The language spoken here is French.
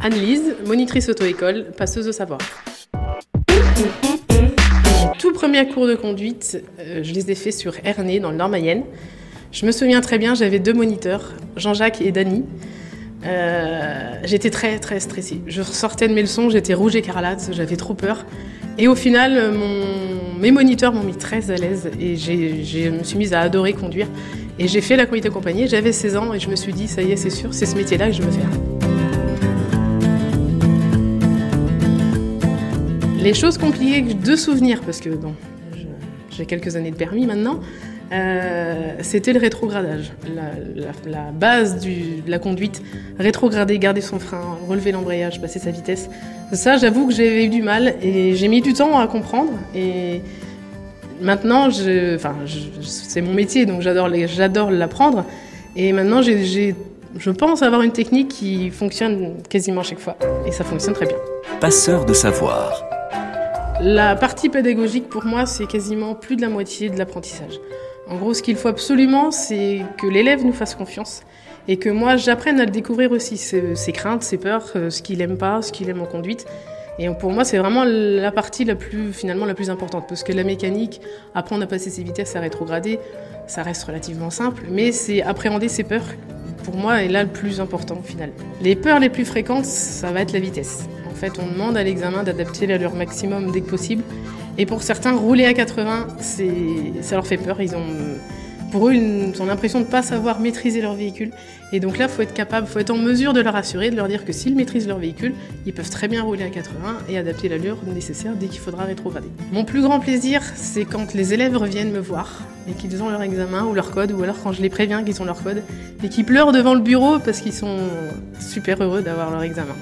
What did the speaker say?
Anne-Lise, monitrice auto-école, passeuse de savoir. Tout premier cours de conduite, euh, je les ai faits sur Ernée, dans le Nord-Mayenne. Je me souviens très bien, j'avais deux moniteurs, Jean-Jacques et Dany. Euh, j'étais très très stressée. Je sortais de mes leçons, j'étais rouge écarlate, j'avais trop peur. Et au final, mes moniteurs m'ont mis très à l'aise et je me suis mise à adorer conduire. Et j'ai fait la conduite accompagnée, j'avais 16 ans et je me suis dit, ça y est, c'est sûr, c'est ce métier-là que je veux faire. Les choses compliquées de souvenir, parce que bon, j'ai quelques années de permis maintenant, euh, c'était le rétrogradage. La, la- la base du- de la conduite, rétrograder, garder son frein, relever l'embrayage, passer sa vitesse. Ça, j'avoue que j'ai eu du mal et j'ai mis du temps à comprendre. Et maintenant, je, enfin, je- c'est mon métier, donc j'adore les- j'adore l'apprendre. Et maintenant, j'ai- j'ai- je pense avoir une technique qui fonctionne quasiment chaque fois. Et ça fonctionne très bien. Passeur de savoir. La partie pédagogique, pour moi, c'est quasiment plus de la moitié de l'apprentissage. En gros, ce qu'il faut absolument, c'est que l'élève nous fasse confiance et que moi, j'apprenne à le découvrir aussi, ses, craintes, ses peurs, euh, ce qu'il aime pas, ce qu'il aime en conduite. Et pour moi, c'est vraiment la partie la plus, finalement, la plus importante. Parce que la mécanique, apprendre à passer ses vitesses, à rétrograder, ça reste relativement simple. Mais c'est appréhender ses peurs, pour moi, est là le plus important au. Les peurs les plus fréquentes, ça va être la vitesse. En fait, on demande à l'examen d'adapter l'allure maximum dès que possible. Et pour certains, rouler à 80, c'est, ça leur fait peur. Ils ont, pour eux, ils ont l'impression de ne pas savoir maîtriser leur véhicule. Et donc là, il faut être capable, faut être en mesure de leur rassurer, de leur dire que s'ils maîtrisent leur véhicule, ils peuvent très bien rouler à 80 et adapter l'allure nécessaire dès qu'il faudra rétrograder. Mon plus grand plaisir, c'est quand les élèves reviennent me voir et qu'ils ont leur examen ou leur code, ou alors quand je les préviens qu'ils ont leur code, et qu'ils pleurent devant le bureau parce qu'ils sont super heureux d'avoir leur examen.